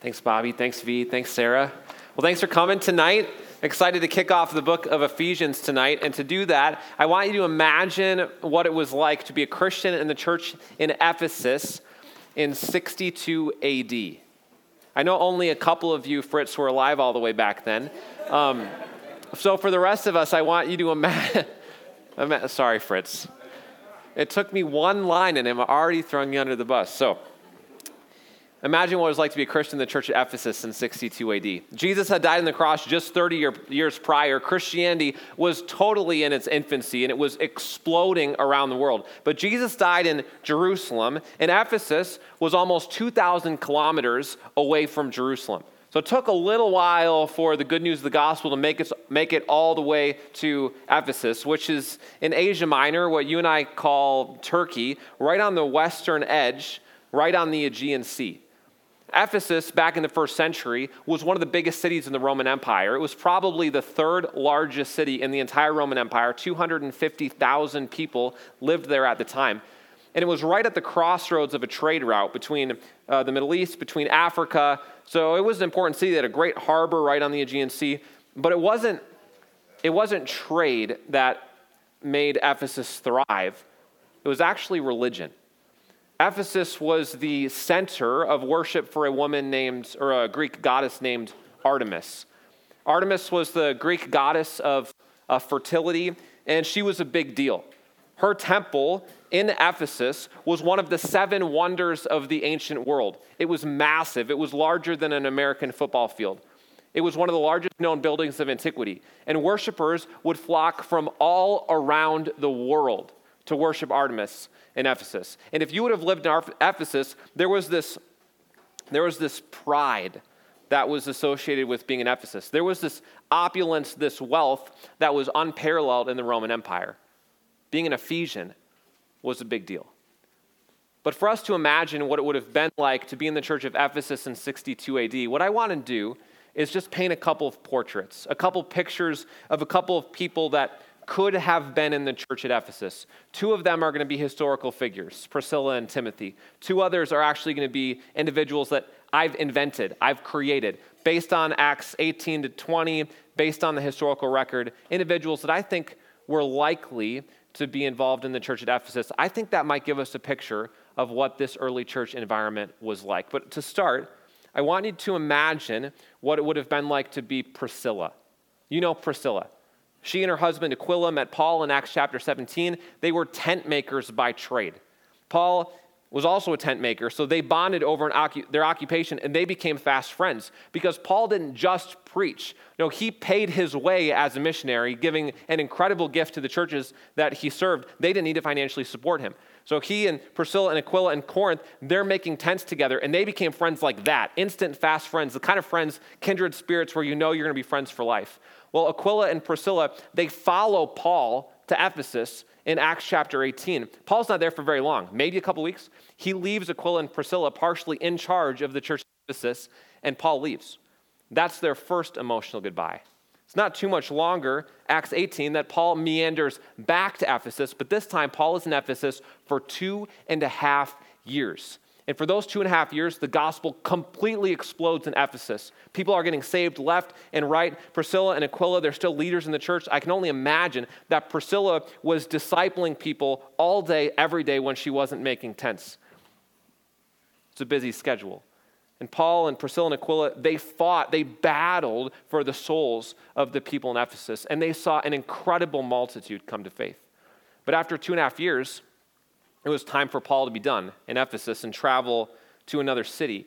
Thanks, Bobby. Thanks, V. Thanks, Sarah. Well, thanks for coming tonight. Excited to kick off the book of Ephesians tonight. And to do that, I want you to imagine what it was like to be a Christian in the church in Ephesus in 62 AD. I know only a couple of you, Fritz, were alive all the way back then. Um, so for the rest of us, I want you to imagine. sorry, Fritz. It took me one line and I'm already throwing you under the bus. So, Imagine what it was like to be a Christian in the church at Ephesus in 62 AD. Jesus had died on the cross just 30 year, years prior. Christianity was totally in its infancy and it was exploding around the world. But Jesus died in Jerusalem, and Ephesus was almost 2,000 kilometers away from Jerusalem. So it took a little while for the good news of the gospel to make it, make it all the way to Ephesus, which is in Asia Minor, what you and I call Turkey, right on the western edge, right on the Aegean Sea. Ephesus, back in the first century, was one of the biggest cities in the Roman Empire. It was probably the third largest city in the entire Roman Empire. 250,000 people lived there at the time. And it was right at the crossroads of a trade route between uh, the Middle East, between Africa. So it was an important city. It had a great harbor right on the Aegean Sea. But it wasn't, it wasn't trade that made Ephesus thrive, it was actually religion. Ephesus was the center of worship for a woman named, or a Greek goddess named Artemis. Artemis was the Greek goddess of uh, fertility, and she was a big deal. Her temple in Ephesus was one of the seven wonders of the ancient world. It was massive, it was larger than an American football field. It was one of the largest known buildings of antiquity, and worshipers would flock from all around the world to worship Artemis in Ephesus. And if you would have lived in Ephesus, there was this, there was this pride that was associated with being in Ephesus. There was this opulence, this wealth that was unparalleled in the Roman Empire. Being an Ephesian was a big deal. But for us to imagine what it would have been like to be in the church of Ephesus in 62 AD, what I want to do is just paint a couple of portraits, a couple pictures of a couple of people that could have been in the church at Ephesus. Two of them are going to be historical figures, Priscilla and Timothy. Two others are actually going to be individuals that I've invented, I've created, based on Acts 18 to 20, based on the historical record, individuals that I think were likely to be involved in the church at Ephesus. I think that might give us a picture of what this early church environment was like. But to start, I want you to imagine what it would have been like to be Priscilla. You know Priscilla. She and her husband Aquila met Paul in Acts chapter 17. They were tent makers by trade. Paul was also a tent maker, so they bonded over ocu- their occupation and they became fast friends because Paul didn't just preach. No, he paid his way as a missionary, giving an incredible gift to the churches that he served. They didn't need to financially support him. So he and Priscilla and Aquila in Corinth, they're making tents together and they became friends like that instant, fast friends, the kind of friends, kindred spirits where you know you're going to be friends for life. Well, Aquila and Priscilla, they follow Paul to Ephesus in Acts chapter 18. Paul's not there for very long, maybe a couple weeks. He leaves Aquila and Priscilla partially in charge of the church of Ephesus, and Paul leaves. That's their first emotional goodbye. It's not too much longer, Acts 18, that Paul meanders back to Ephesus, but this time Paul is in Ephesus for two and a half years. And for those two and a half years, the gospel completely explodes in Ephesus. People are getting saved left and right. Priscilla and Aquila, they're still leaders in the church. I can only imagine that Priscilla was discipling people all day, every day when she wasn't making tents. It's a busy schedule. And Paul and Priscilla and Aquila, they fought, they battled for the souls of the people in Ephesus, and they saw an incredible multitude come to faith. But after two and a half years, it was time for Paul to be done in Ephesus and travel to another city.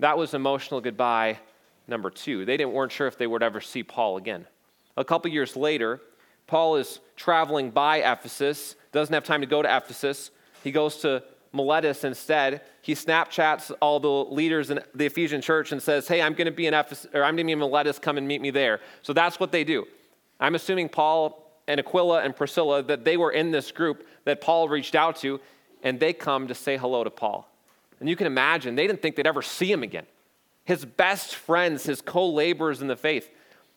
That was emotional goodbye number two. They didn't, weren't sure if they would ever see Paul again. A couple years later, Paul is traveling by Ephesus, doesn't have time to go to Ephesus. He goes to Miletus instead. He Snapchats all the leaders in the Ephesian church and says, Hey, I'm going to be in Ephesus, or I'm going to be in Miletus, come and meet me there. So that's what they do. I'm assuming Paul and Aquila and Priscilla that they were in this group that Paul reached out to, and they come to say hello to Paul. And you can imagine, they didn't think they'd ever see him again. His best friends, his co laborers in the faith.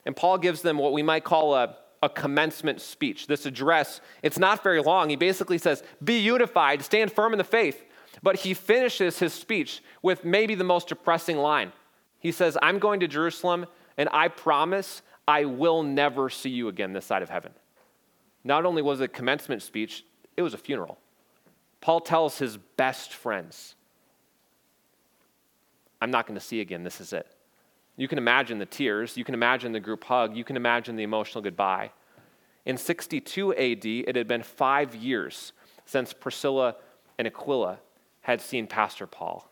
And Paul gives them what we might call a, a commencement speech. This address, it's not very long. He basically says, Be unified, stand firm in the faith. But he finishes his speech with maybe the most depressing line He says, I'm going to Jerusalem, and I promise I will never see you again this side of heaven. Not only was it a commencement speech, it was a funeral. Paul tells his best friends, I'm not going to see again, this is it. You can imagine the tears, you can imagine the group hug, you can imagine the emotional goodbye. In 62 AD, it had been five years since Priscilla and Aquila had seen Pastor Paul,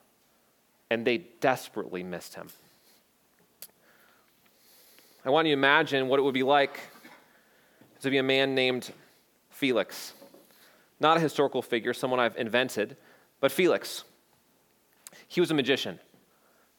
and they desperately missed him. I want you to imagine what it would be like to be a man named Felix. Not a historical figure, someone I've invented, but Felix. He was a magician.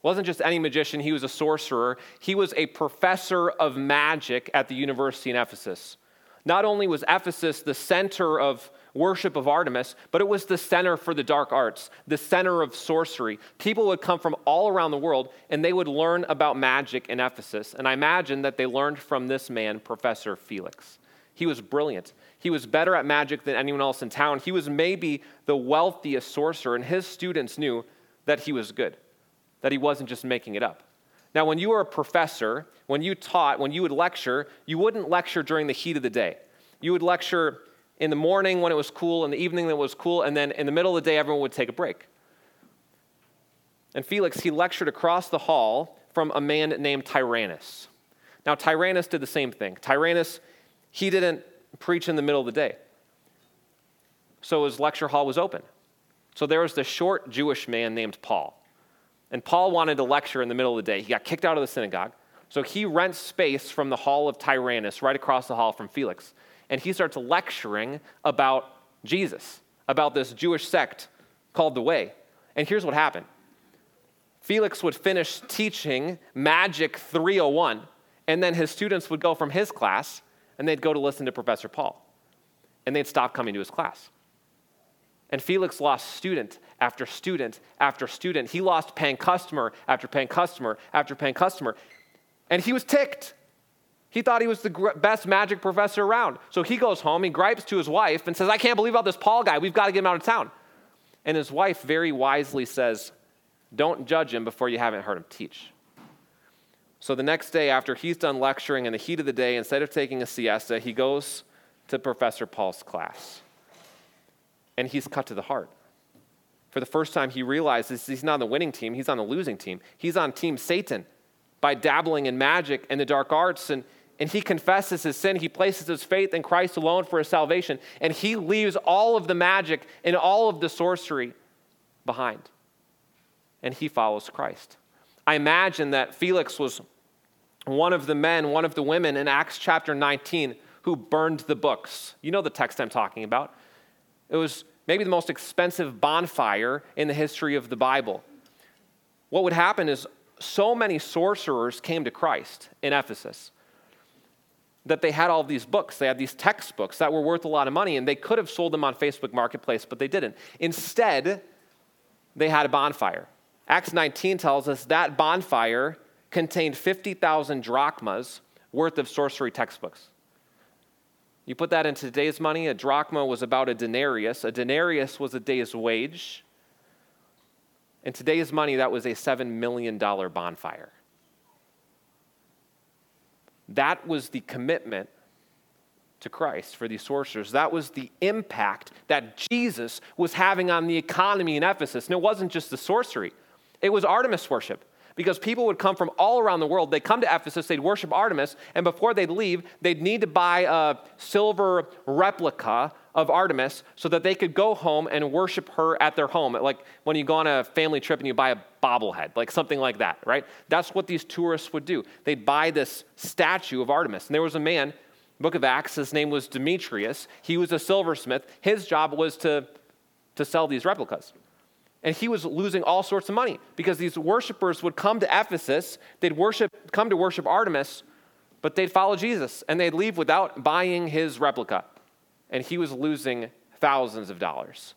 Wasn't just any magician, he was a sorcerer. He was a professor of magic at the university in Ephesus. Not only was Ephesus the center of worship of Artemis, but it was the center for the dark arts, the center of sorcery. People would come from all around the world and they would learn about magic in Ephesus. And I imagine that they learned from this man, Professor Felix. He was brilliant. He was better at magic than anyone else in town. He was maybe the wealthiest sorcerer, and his students knew that he was good, that he wasn't just making it up. Now, when you were a professor, when you taught, when you would lecture, you wouldn't lecture during the heat of the day. You would lecture in the morning when it was cool, in the evening when it was cool, and then in the middle of the day, everyone would take a break. And Felix, he lectured across the hall from a man named Tyrannus. Now, Tyrannus did the same thing. Tyrannus, he didn't preach in the middle of the day. So his lecture hall was open. So there was this short Jewish man named Paul. And Paul wanted to lecture in the middle of the day. He got kicked out of the synagogue. So he rents space from the hall of Tyrannus, right across the hall from Felix. And he starts lecturing about Jesus, about this Jewish sect called the Way. And here's what happened Felix would finish teaching Magic 301, and then his students would go from his class and they'd go to listen to Professor Paul. And they'd stop coming to his class. And Felix lost student after student after student. He lost paying customer after paying customer after paying customer. And he was ticked. He thought he was the best magic professor around. So he goes home, he gripes to his wife and says, I can't believe about this Paul guy. We've got to get him out of town. And his wife very wisely says, Don't judge him before you haven't heard him teach. So the next day, after he's done lecturing in the heat of the day, instead of taking a siesta, he goes to Professor Paul's class and he's cut to the heart. For the first time, he realizes he's not on the winning team, he's on the losing team. He's on Team Satan by dabbling in magic and the dark arts. And, and he confesses his sin. He places his faith in Christ alone for his salvation. And he leaves all of the magic and all of the sorcery behind. And he follows Christ. I imagine that Felix was one of the men, one of the women in Acts chapter 19 who burned the books. You know the text I'm talking about. It was maybe the most expensive bonfire in the history of the Bible. What would happen is so many sorcerers came to Christ in Ephesus that they had all of these books. They had these textbooks that were worth a lot of money, and they could have sold them on Facebook Marketplace, but they didn't. Instead, they had a bonfire. Acts 19 tells us that bonfire contained 50,000 drachmas worth of sorcery textbooks. You put that into today's money, a drachma was about a denarius. A denarius was a day's wage. In today's money, that was a $7 million bonfire. That was the commitment to Christ for these sorcerers. That was the impact that Jesus was having on the economy in Ephesus. And it wasn't just the sorcery, it was Artemis worship because people would come from all around the world. They'd come to Ephesus, they'd worship Artemis, and before they'd leave, they'd need to buy a silver replica of Artemis so that they could go home and worship her at their home. Like when you go on a family trip and you buy a bobblehead, like something like that, right? That's what these tourists would do. They'd buy this statue of Artemis. And there was a man, book of Acts, his name was Demetrius. He was a silversmith. His job was to, to sell these replicas. And he was losing all sorts of money because these worshipers would come to Ephesus, they'd worship, come to worship Artemis, but they'd follow Jesus and they'd leave without buying his replica. And he was losing thousands of dollars.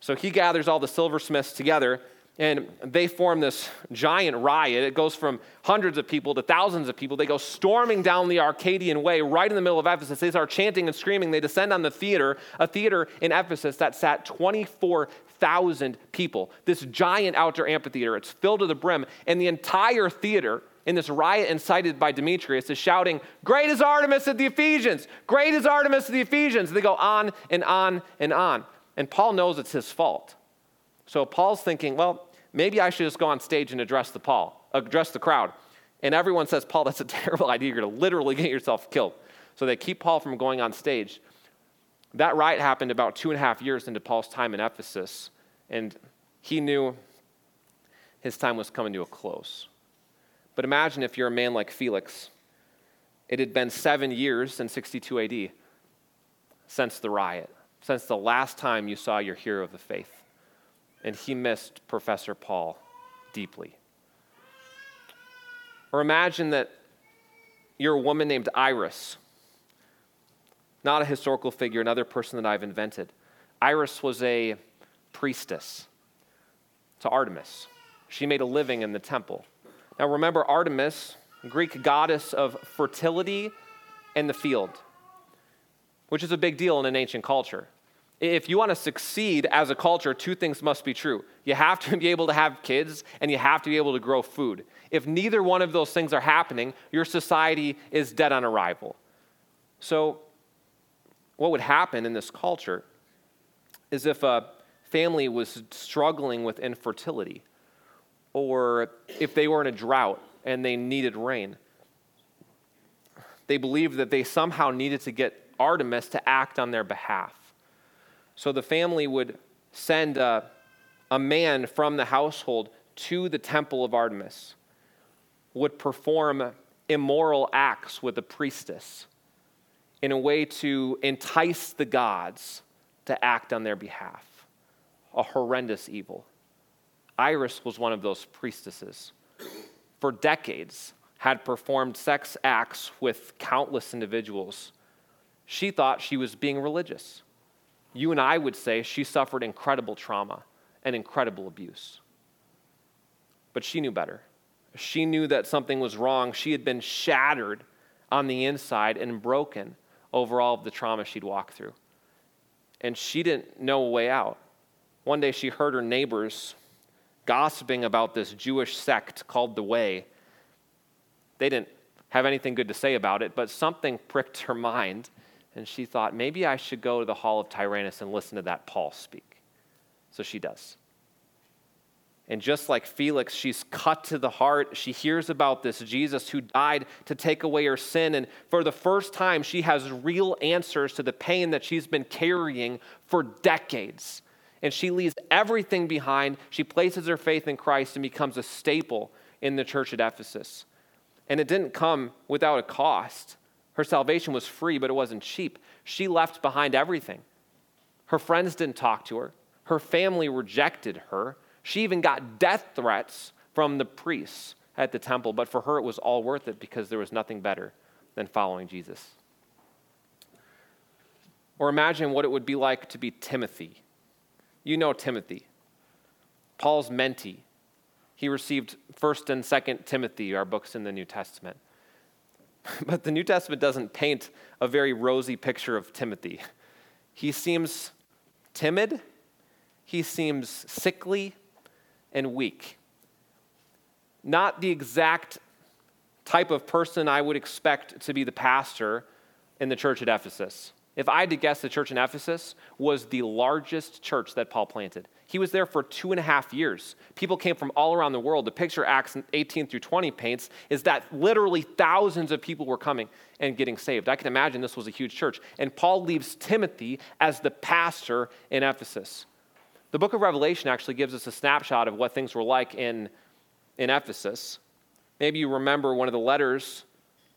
So he gathers all the silversmiths together and they form this giant riot. It goes from hundreds of people to thousands of people. They go storming down the Arcadian Way right in the middle of Ephesus. They start chanting and screaming. They descend on the theater, a theater in Ephesus that sat 24,000 people. This giant outdoor amphitheater. It's filled to the brim, and the entire theater in this riot incited by Demetrius is shouting, Great is Artemis of the Ephesians! Great is Artemis of the Ephesians! And they go on and on and on. And Paul knows it's his fault. So Paul's thinking, well, maybe I should just go on stage and address the Paul, address the crowd. And everyone says, Paul, that's a terrible idea. You're going to literally get yourself killed. So they keep Paul from going on stage. That riot happened about two and a half years into Paul's time in Ephesus, and he knew his time was coming to a close. But imagine if you're a man like Felix. It had been seven years in 62 AD since the riot, since the last time you saw your hero of the faith and he missed Professor Paul deeply. Or imagine that you're a woman named Iris, not a historical figure, another person that I've invented. Iris was a priestess to Artemis. She made a living in the temple. Now remember, Artemis, Greek goddess of fertility and the field, which is a big deal in an ancient culture if you want to succeed as a culture, two things must be true. You have to be able to have kids and you have to be able to grow food. If neither one of those things are happening, your society is dead on arrival. So, what would happen in this culture is if a family was struggling with infertility, or if they were in a drought and they needed rain, they believed that they somehow needed to get Artemis to act on their behalf. So the family would send a, a man from the household to the temple of Artemis, would perform immoral acts with the priestess in a way to entice the gods to act on their behalf. A horrendous evil. Iris was one of those priestesses. For decades, had performed sex acts with countless individuals. She thought she was being religious you and I would say she suffered incredible trauma and incredible abuse. But she knew better. She knew that something was wrong. She had been shattered on the inside and broken over all of the trauma she'd walked through. And she didn't know a way out. One day she heard her neighbors gossiping about this Jewish sect called the Way. They didn't have anything good to say about it, but something pricked her mind and she thought, maybe I should go to the hall of Tyrannus and listen to that Paul speak. So she does. And just like Felix, she's cut to the heart. She hears about this Jesus who died to take away her sin. And for the first time, she has real answers to the pain that she's been carrying for decades. And she leaves everything behind. She places her faith in Christ and becomes a staple in the church at Ephesus. And it didn't come without a cost. Her salvation was free, but it wasn't cheap. She left behind everything. Her friends didn't talk to her, her family rejected her. She even got death threats from the priests at the temple, but for her it was all worth it because there was nothing better than following Jesus. Or imagine what it would be like to be Timothy. You know Timothy, Paul's mentee. He received 1st and 2nd Timothy, our books in the New Testament. But the New Testament doesn't paint a very rosy picture of Timothy. He seems timid, he seems sickly and weak. Not the exact type of person I would expect to be the pastor in the church at Ephesus. If I had to guess, the church in Ephesus was the largest church that Paul planted. He was there for two and a half years. People came from all around the world. The picture Acts 18 through 20 paints is that literally thousands of people were coming and getting saved. I can imagine this was a huge church. And Paul leaves Timothy as the pastor in Ephesus. The book of Revelation actually gives us a snapshot of what things were like in, in Ephesus. Maybe you remember one of the letters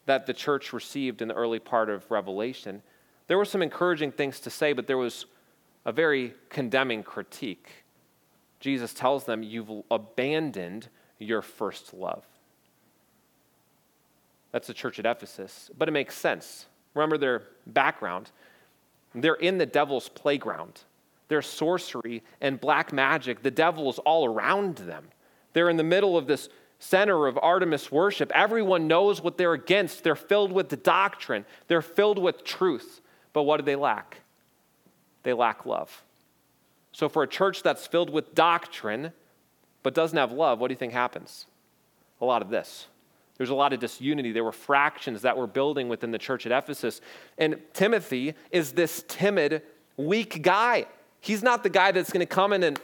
that the church received in the early part of Revelation. There were some encouraging things to say, but there was a very condemning critique. Jesus tells them, You've abandoned your first love. That's the church at Ephesus. But it makes sense. Remember their background. They're in the devil's playground. There's sorcery and black magic. The devil is all around them. They're in the middle of this center of Artemis worship. Everyone knows what they're against. They're filled with the doctrine, they're filled with truth. But what do they lack? They lack love. So, for a church that's filled with doctrine but doesn't have love, what do you think happens? A lot of this. There's a lot of disunity. There were fractions that were building within the church at Ephesus. And Timothy is this timid, weak guy. He's not the guy that's going to come in and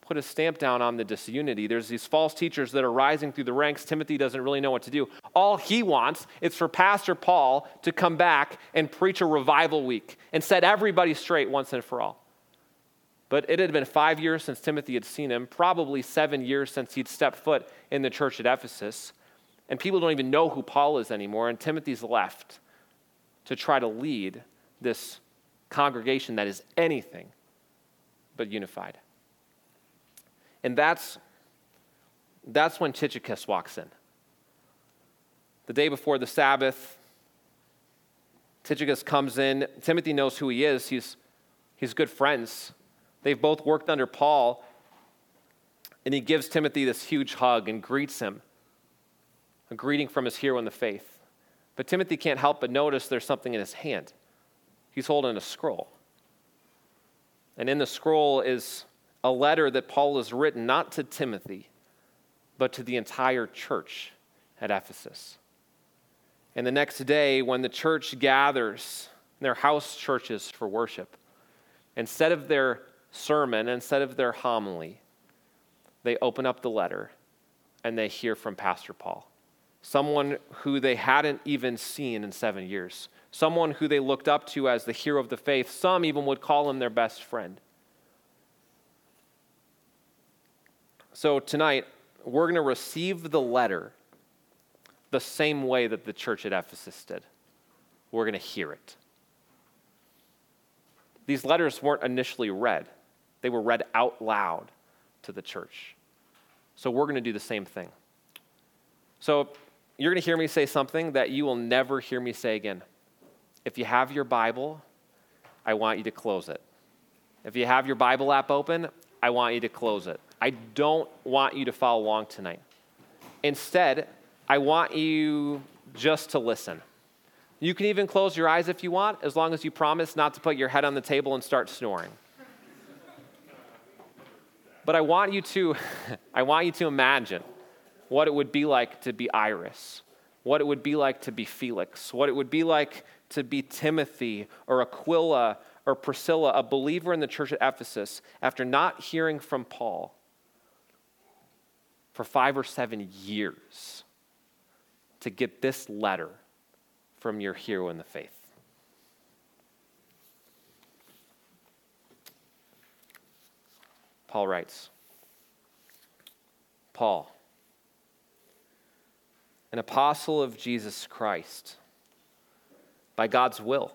put a stamp down on the disunity. There's these false teachers that are rising through the ranks. Timothy doesn't really know what to do. All he wants is for Pastor Paul to come back and preach a revival week and set everybody straight once and for all. But it had been five years since Timothy had seen him, probably seven years since he'd stepped foot in the church at Ephesus. And people don't even know who Paul is anymore. And Timothy's left to try to lead this congregation that is anything but unified. And that's, that's when Tychicus walks in. The day before the Sabbath, Tychicus comes in. Timothy knows who he is. He's, he's good friends. They've both worked under Paul. And he gives Timothy this huge hug and greets him a greeting from his hero in the faith. But Timothy can't help but notice there's something in his hand. He's holding a scroll. And in the scroll is a letter that Paul has written not to Timothy, but to the entire church at Ephesus. And the next day, when the church gathers in their house churches for worship, instead of their sermon, instead of their homily, they open up the letter and they hear from Pastor Paul someone who they hadn't even seen in seven years, someone who they looked up to as the hero of the faith. Some even would call him their best friend. So tonight, we're going to receive the letter the same way that the church at Ephesus did. We're going to hear it. These letters weren't initially read, they were read out loud to the church. So we're going to do the same thing. So you're going to hear me say something that you will never hear me say again. If you have your Bible, I want you to close it. If you have your Bible app open, I want you to close it. I don't want you to follow along tonight. Instead, I want you just to listen. You can even close your eyes if you want, as long as you promise not to put your head on the table and start snoring. But I want you to I want you to imagine what it would be like to be Iris, what it would be like to be Felix, what it would be like to be Timothy or Aquila or Priscilla, a believer in the church at Ephesus, after not hearing from Paul for five or seven years to get this letter from your hero in the faith. Paul writes Paul, an apostle of Jesus Christ by God's will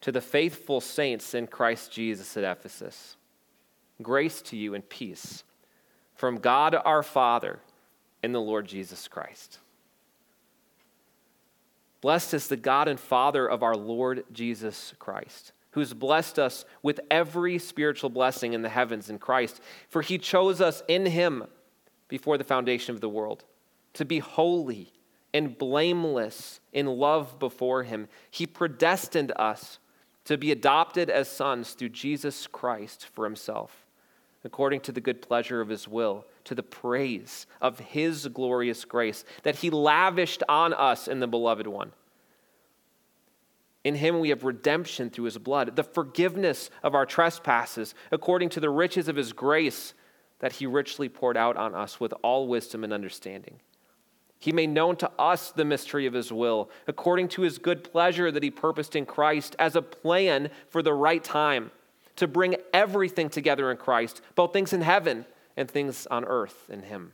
to the faithful saints in Christ Jesus at Ephesus. Grace to you and peace from God our Father and the Lord Jesus Christ. Blessed is the God and Father of our Lord Jesus Christ, who's blessed us with every spiritual blessing in the heavens in Christ, for he chose us in him before the foundation of the world to be holy and blameless in love before Him. He predestined us to be adopted as sons through Jesus Christ for Himself, according to the good pleasure of His will, to the praise of His glorious grace that He lavished on us in the Beloved One. In him we have redemption through his blood, the forgiveness of our trespasses, according to the riches of his grace that he richly poured out on us with all wisdom and understanding. He made known to us the mystery of his will, according to his good pleasure that he purposed in Christ as a plan for the right time to bring everything together in Christ, both things in heaven and things on earth in him.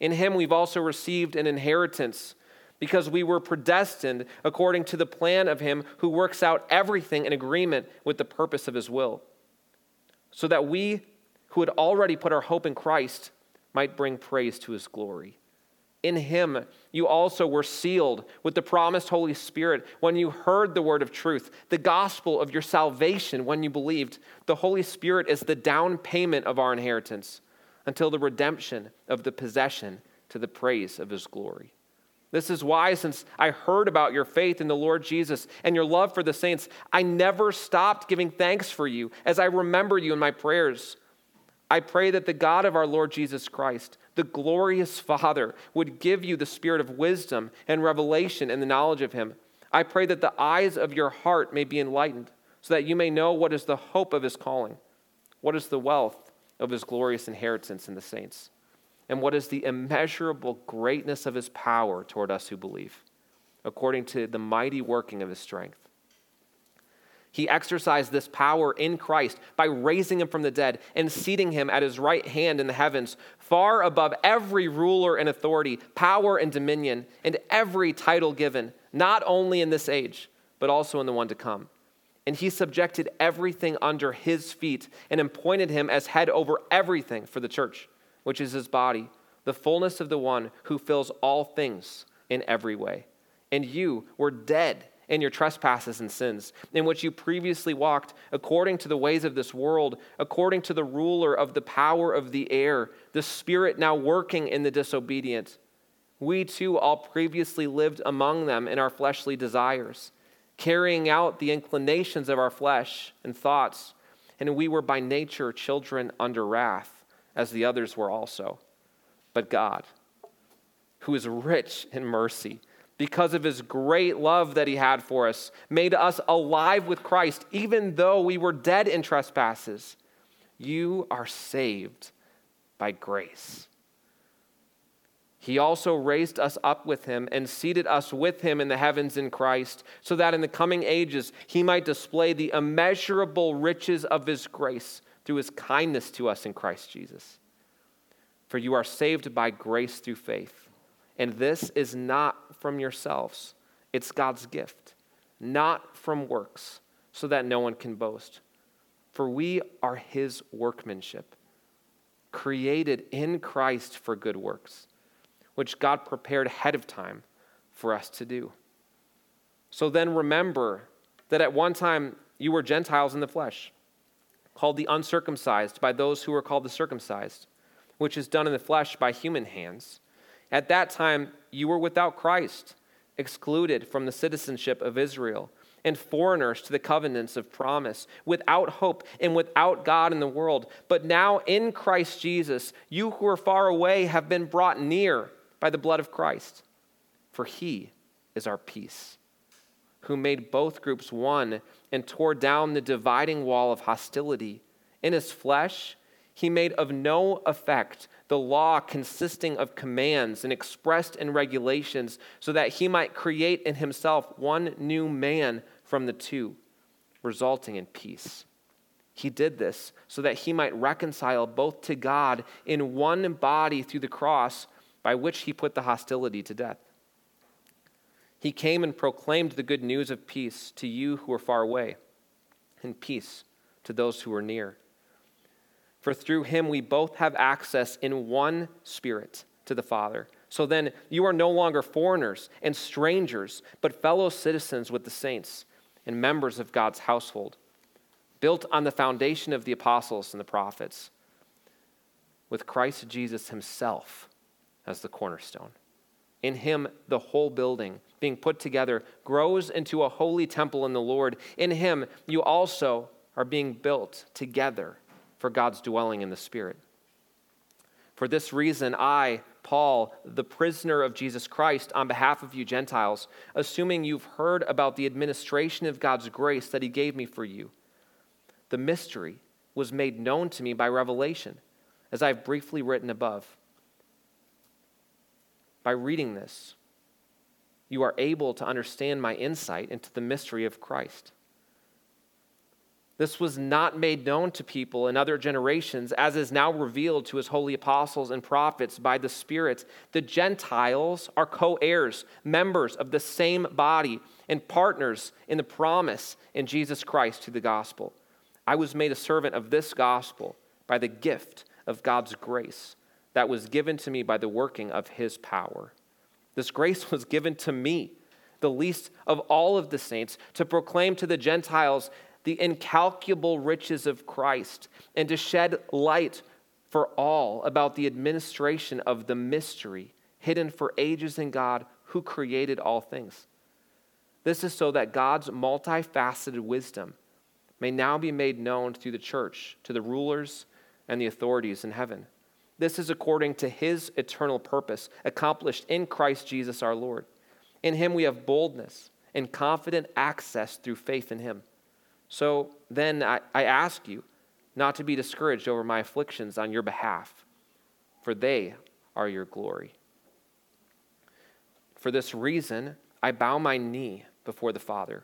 In him we've also received an inheritance because we were predestined according to the plan of him who works out everything in agreement with the purpose of his will, so that we who had already put our hope in Christ might bring praise to his glory. In him you also were sealed with the promised Holy Spirit when you heard the word of truth, the gospel of your salvation when you believed. The Holy Spirit is the down payment of our inheritance until the redemption of the possession to the praise of his glory. This is why, since I heard about your faith in the Lord Jesus and your love for the saints, I never stopped giving thanks for you as I remember you in my prayers. I pray that the God of our Lord Jesus Christ, the glorious Father, would give you the spirit of wisdom and revelation and the knowledge of him. I pray that the eyes of your heart may be enlightened, so that you may know what is the hope of his calling, what is the wealth of his glorious inheritance in the saints and what is the immeasurable greatness of his power toward us who believe, according to the mighty working of his strength. He exercised this power in Christ by raising him from the dead and seating him at his right hand in the heavens, far above every ruler and authority, power and dominion, and every title given, not only in this age, but also in the one to come. And he subjected everything under his feet and appointed him as head over everything for the church which is his body, the fullness of the one who fills all things in every way. And you were dead in your trespasses and sins, in which you previously walked according to the ways of this world, according to the ruler of the power of the air, the spirit now working in the disobedient. We too all previously lived among them in our fleshly desires, carrying out the inclinations of our flesh and thoughts, and we were by nature children under wrath as the others were also. But God, who is rich in mercy, because of his great love that he had for us, made us alive with Christ, even though we were dead in trespasses. You are saved by grace. He also raised us up with him and seated us with him in the heavens in Christ, so that in the coming ages he might display the immeasurable riches of his grace through his kindness to us in Christ Jesus. For you are saved by grace through faith. And this is not from yourselves, it's God's gift, not from works, so that no one can boast. For we are his workmanship, created in Christ for good works, which God prepared ahead of time for us to do. So then remember that at one time you were Gentiles in the flesh called the uncircumcised by those who are called the circumcised, which is done in the flesh by human hands. At that time, you were without Christ, excluded from the citizenship of Israel, and foreigners to the covenants of promise, without hope and without God in the world. But now in Christ Jesus, you who are far away have been brought near by the blood of Christ, for he is our peace who made both groups one and tore down the dividing wall of hostility. In his flesh, he made of no effect the law consisting of commands and expressed in regulations, so that he might create in himself one new man from the two, resulting in peace. He did this so that he might reconcile both to God in one body through the cross, by which he put the hostility to death. He came and proclaimed the good news of peace to you who are far away, and peace to those who are near. For through him we both have access in one spirit to the Father. So then you are no longer foreigners and strangers, but fellow citizens with the saints and members of God's household, built on the foundation of the apostles and the prophets, with Christ Jesus himself as the cornerstone. In him, the whole building, being put together, grows into a holy temple in the Lord. In him, you also are being built together for God's dwelling in the Spirit. For this reason, I, Paul, the prisoner of Jesus Christ, on behalf of you Gentiles, assuming you've heard about the administration of God's grace that he gave me for you, the mystery was made known to me by revelation, as I've briefly written above by reading this, you are able to understand my insight into the mystery of Christ. This was not made known to people in other generations, as is now revealed to his holy apostles and prophets by the Spirit. The Gentiles are co heirs, members of the same body, and partners in the promise in Jesus Christ to the gospel. I was made a servant of this gospel by the gift of God's grace that was given to me by the working of his power. This grace was given to me, the least of all of the saints, to proclaim to the Gentiles the incalculable riches of Christ and to shed light for all about the administration of the mystery hidden for ages in God who created all things. This is so that God's multifaceted wisdom may now be made known through the church to the rulers and the authorities in heaven. This is according to his eternal purpose, accomplished in Christ Jesus our Lord. In him we have boldness and confident access through faith in him. So then I, I ask you not to be discouraged over my afflictions on your behalf, for they are your glory. For this reason, I bow my knee before the Father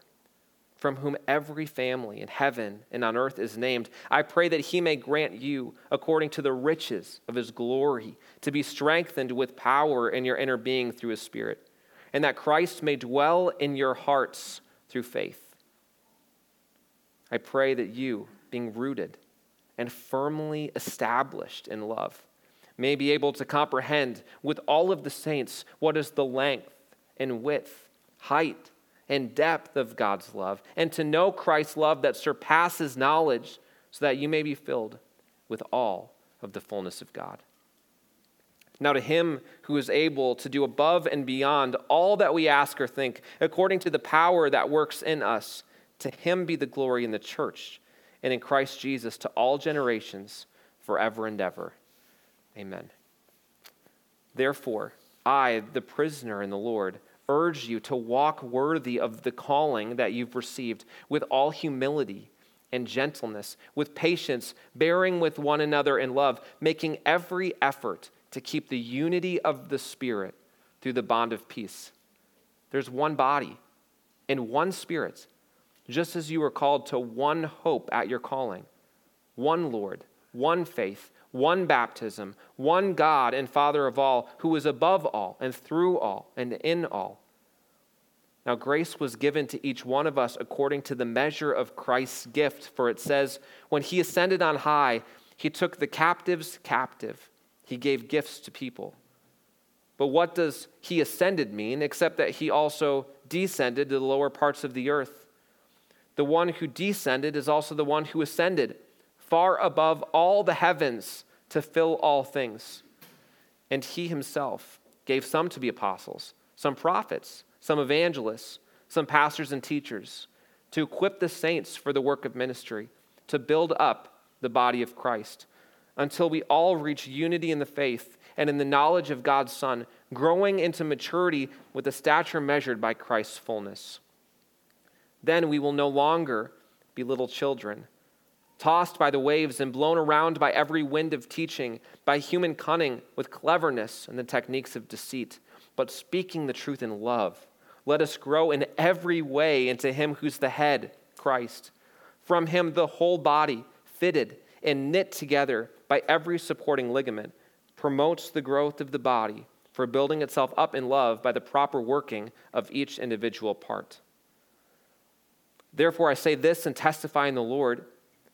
from whom every family in heaven and on earth is named. I pray that he may grant you, according to the riches of his glory, to be strengthened with power in your inner being through his Spirit, and that Christ may dwell in your hearts through faith. I pray that you, being rooted and firmly established in love, may be able to comprehend with all of the saints what is the length and width, height, and depth of God's love, and to know Christ's love that surpasses knowledge, so that you may be filled with all of the fullness of God. Now, to him who is able to do above and beyond all that we ask or think, according to the power that works in us, to him be the glory in the church and in Christ Jesus to all generations, forever and ever. Amen. Therefore, I, the prisoner in the Lord, urge you to walk worthy of the calling that you've received with all humility and gentleness, with patience, bearing with one another in love, making every effort to keep the unity of the Spirit through the bond of peace. There's one body and one Spirit, just as you were called to one hope at your calling, one Lord, one faith one baptism, one God and Father of all, who is above all and through all and in all. Now, grace was given to each one of us according to the measure of Christ's gift, for it says, When he ascended on high, he took the captives captive, he gave gifts to people. But what does he ascended mean, except that he also descended to the lower parts of the earth? The one who descended is also the one who ascended far above all the heavens to fill all things. And he himself gave some to be apostles, some prophets, some evangelists, some pastors and teachers, to equip the saints for the work of ministry, to build up the body of Christ, until we all reach unity in the faith and in the knowledge of God's Son, growing into maturity with the stature measured by Christ's fullness. Then we will no longer be little children tossed by the waves and blown around by every wind of teaching, by human cunning with cleverness and the techniques of deceit, but speaking the truth in love. Let us grow in every way into Him who's the head, Christ. From Him, the whole body, fitted and knit together by every supporting ligament, promotes the growth of the body for building itself up in love by the proper working of each individual part. Therefore, I say this and testify in the Lord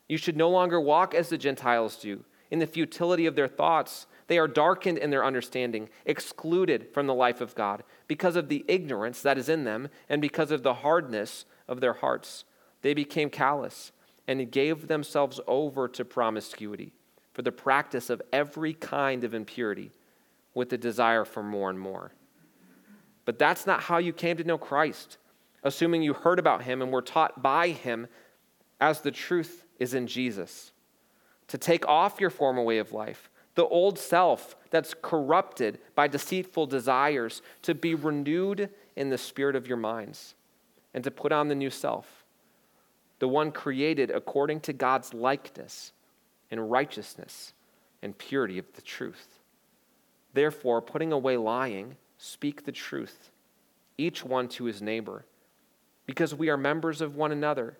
you should no longer walk as the Gentiles do, in the futility of their thoughts. They are darkened in their understanding, excluded from the life of God, because of the ignorance that is in them, and because of the hardness of their hearts. They became callous and gave themselves over to promiscuity for the practice of every kind of impurity, with the desire for more and more. But that's not how you came to know Christ, assuming you heard about him and were taught by him as the truth is in Jesus. To take off your former way of life, the old self that's corrupted by deceitful desires, to be renewed in the spirit of your minds, and to put on the new self, the one created according to God's likeness in righteousness and purity of the truth. Therefore, putting away lying, speak the truth, each one to his neighbor, because we are members of one another.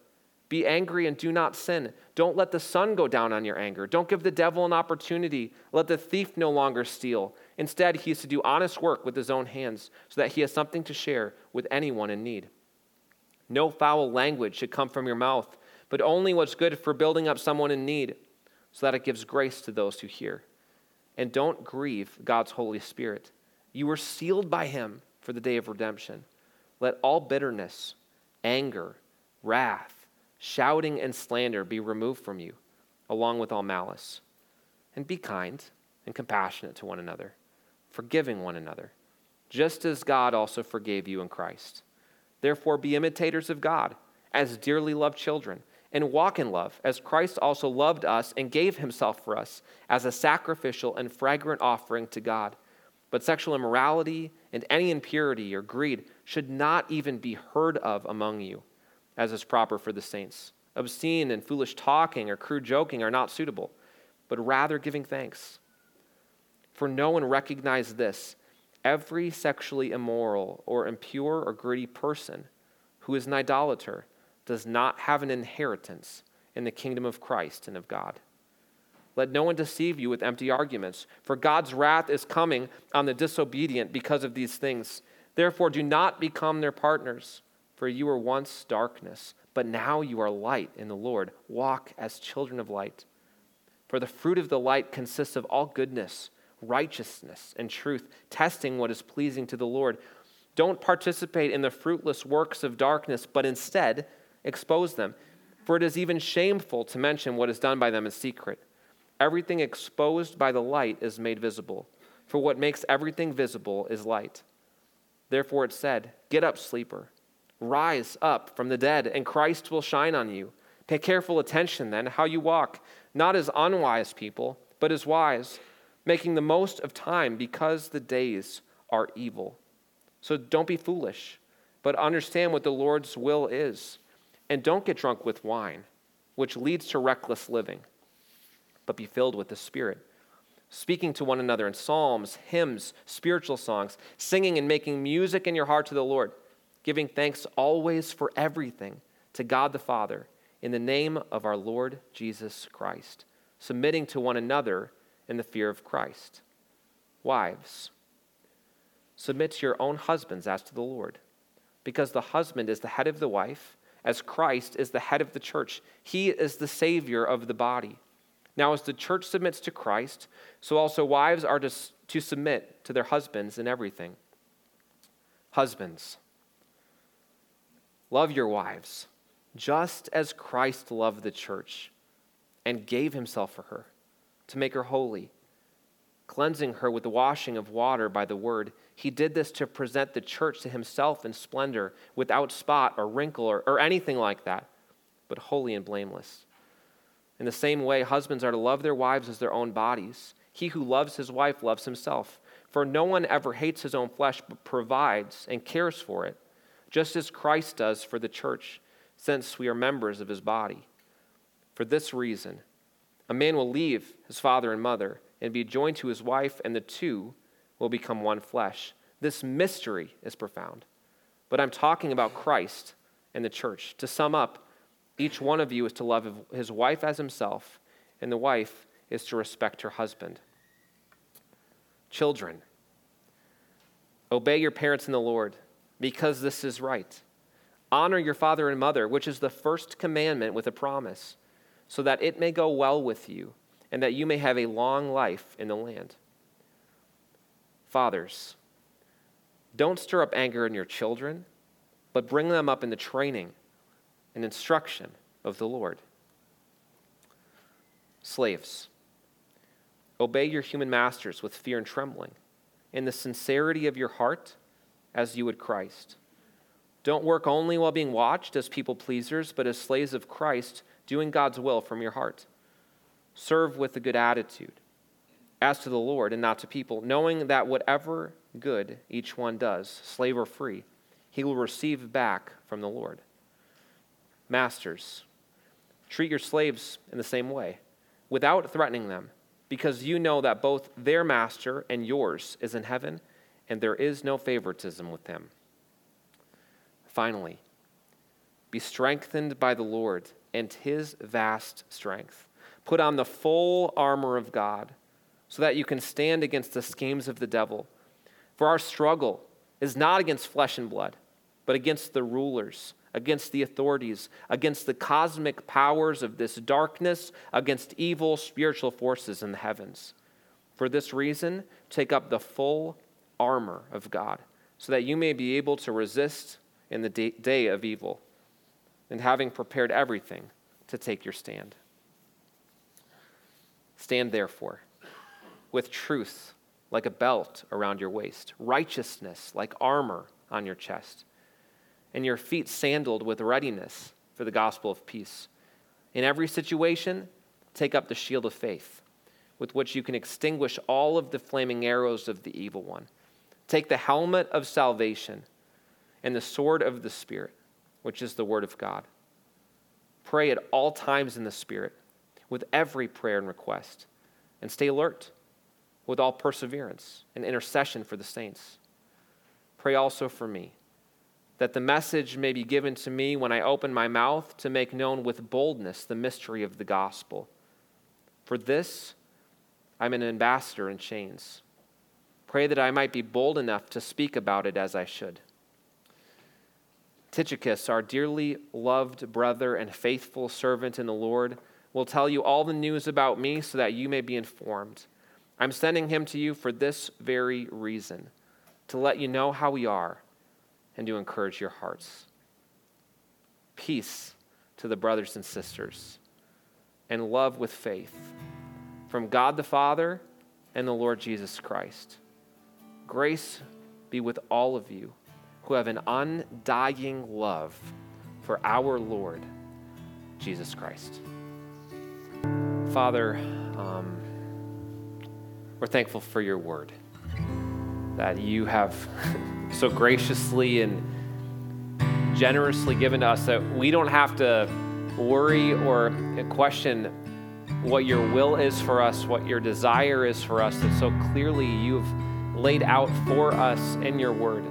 Be angry and do not sin. Don't let the sun go down on your anger. Don't give the devil an opportunity. Let the thief no longer steal. Instead, he is to do honest work with his own hands so that he has something to share with anyone in need. No foul language should come from your mouth, but only what's good for building up someone in need so that it gives grace to those who hear. and don't grieve God's Holy Spirit. You were sealed by him for the day of redemption. Let all bitterness, anger, wrath, shouting, and slander be removed from you, along with all malice. And be kind and compassionate to one another, forgiving one another, just as God also forgave you in Christ. Therefore, be imitators of God as dearly loved children and walk in love, as Christ also loved us and gave himself for us as a sacrificial and fragrant offering to God. But sexual immorality and any impurity or greed should not even be heard of among you, as is proper for the saints. Obscene and foolish talking or crude joking are not suitable, but rather giving thanks. For no one recognized this every sexually immoral or impure or greedy person who is an idolater does not have an inheritance in the kingdom of Christ and of God. Let no one deceive you with empty arguments, for God's wrath is coming on the disobedient because of these things. Therefore, do not become their partners, for you were once darkness, but now you are light in the Lord. Walk as children of light. For the fruit of the light consists of all goodness, righteousness, and truth, testing what is pleasing to the Lord. Don't participate in the fruitless works of darkness, but instead, expose them. For it is even shameful to mention what is done by them in secret. Everything exposed by the light is made visible, for what makes everything visible is light. Therefore it said, Get up, sleeper. Rise up from the dead, and Christ will shine on you. Pay careful attention then how you walk, not as unwise people, but as wise, making the most of time because the days are evil. So don't be foolish, but understand what the Lord's will is. And don't get drunk with wine, which leads to reckless living, but be filled with the Spirit, speaking to one another in psalms, hymns, spiritual songs, singing and making music in your heart to the Lord, giving thanks always for everything to God the Father in the name of our Lord Jesus Christ, submitting to one another in the fear of Christ. Wives, submit to your own husbands as to the Lord, because the husband is the head of the wife as Christ is the head of the church. He is the Savior of the body. Now, as the church submits to Christ, so also wives are to, to submit to their husbands in everything. Husbands, love your wives, just as Christ loved the church and gave himself for her to make her holy, cleansing her with the washing of water by the word he did this to present the church to himself in splendor, without spot or wrinkle or, or anything like that, but holy and blameless. In the same way, husbands are to love their wives as their own bodies. He who loves his wife loves himself. For no one ever hates his own flesh, but provides and cares for it, just as Christ does for the church, since we are members of his body. For this reason, a man will leave his father and mother and be joined to his wife, and the two will become one flesh. This mystery is profound. But I'm talking about Christ and the church. To sum up, each one of you is to love his wife as himself, and the wife is to respect her husband. Children, obey your parents in the Lord, because this is right. Honor your father and mother, which is the first commandment with a promise, so that it may go well with you, and that you may have a long life in the land. Fathers, don't stir up anger in your children, but bring them up in the training and instruction of the Lord. Slaves, obey your human masters with fear and trembling, in the sincerity of your heart, as you would Christ. Don't work only while being watched as people pleasers, but as slaves of Christ, doing God's will from your heart. Serve with a good attitude as to the Lord and not to people, knowing that whatever good each one does, slave or free, he will receive back from the Lord. Masters, treat your slaves in the same way, without threatening them, because you know that both their master and yours is in heaven, and there is no favoritism with them. Finally, be strengthened by the Lord and his vast strength. Put on the full armor of God so that you can stand against the schemes of the devil. For our struggle is not against flesh and blood, but against the rulers, against the authorities, against the cosmic powers of this darkness, against evil spiritual forces in the heavens. For this reason, take up the full armor of God, so that you may be able to resist in the day of evil, and having prepared everything, to take your stand. Stand therefore, with truth like a belt around your waist, righteousness like armor on your chest, and your feet sandaled with readiness for the gospel of peace. In every situation, take up the shield of faith, with which you can extinguish all of the flaming arrows of the evil one. Take the helmet of salvation and the sword of the Spirit, which is the word of God. Pray at all times in the Spirit, with every prayer and request, and stay alert with all perseverance and intercession for the saints. Pray also for me, that the message may be given to me when I open my mouth to make known with boldness the mystery of the gospel. For this, I'm an ambassador in chains. Pray that I might be bold enough to speak about it as I should. Tychicus, our dearly loved brother and faithful servant in the Lord, will tell you all the news about me so that you may be informed. I'm sending him to you for this very reason to let you know how we are and to encourage your hearts. Peace to the brothers and sisters, and love with faith from God the Father and the Lord Jesus Christ. Grace be with all of you who have an undying love for our Lord Jesus Christ. Father, um, we're thankful for your word that you have so graciously and generously given to us that we don't have to worry or question what your will is for us, what your desire is for us, that so clearly you've laid out for us in your word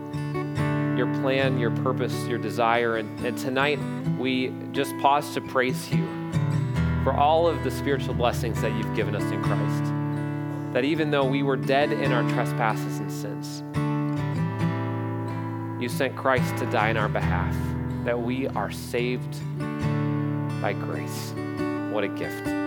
your plan, your purpose, your desire. And, and tonight, we just pause to praise you for all of the spiritual blessings that you've given us in Christ that even though we were dead in our trespasses and sins, you sent Christ to die in our behalf, that we are saved by grace. What a gift.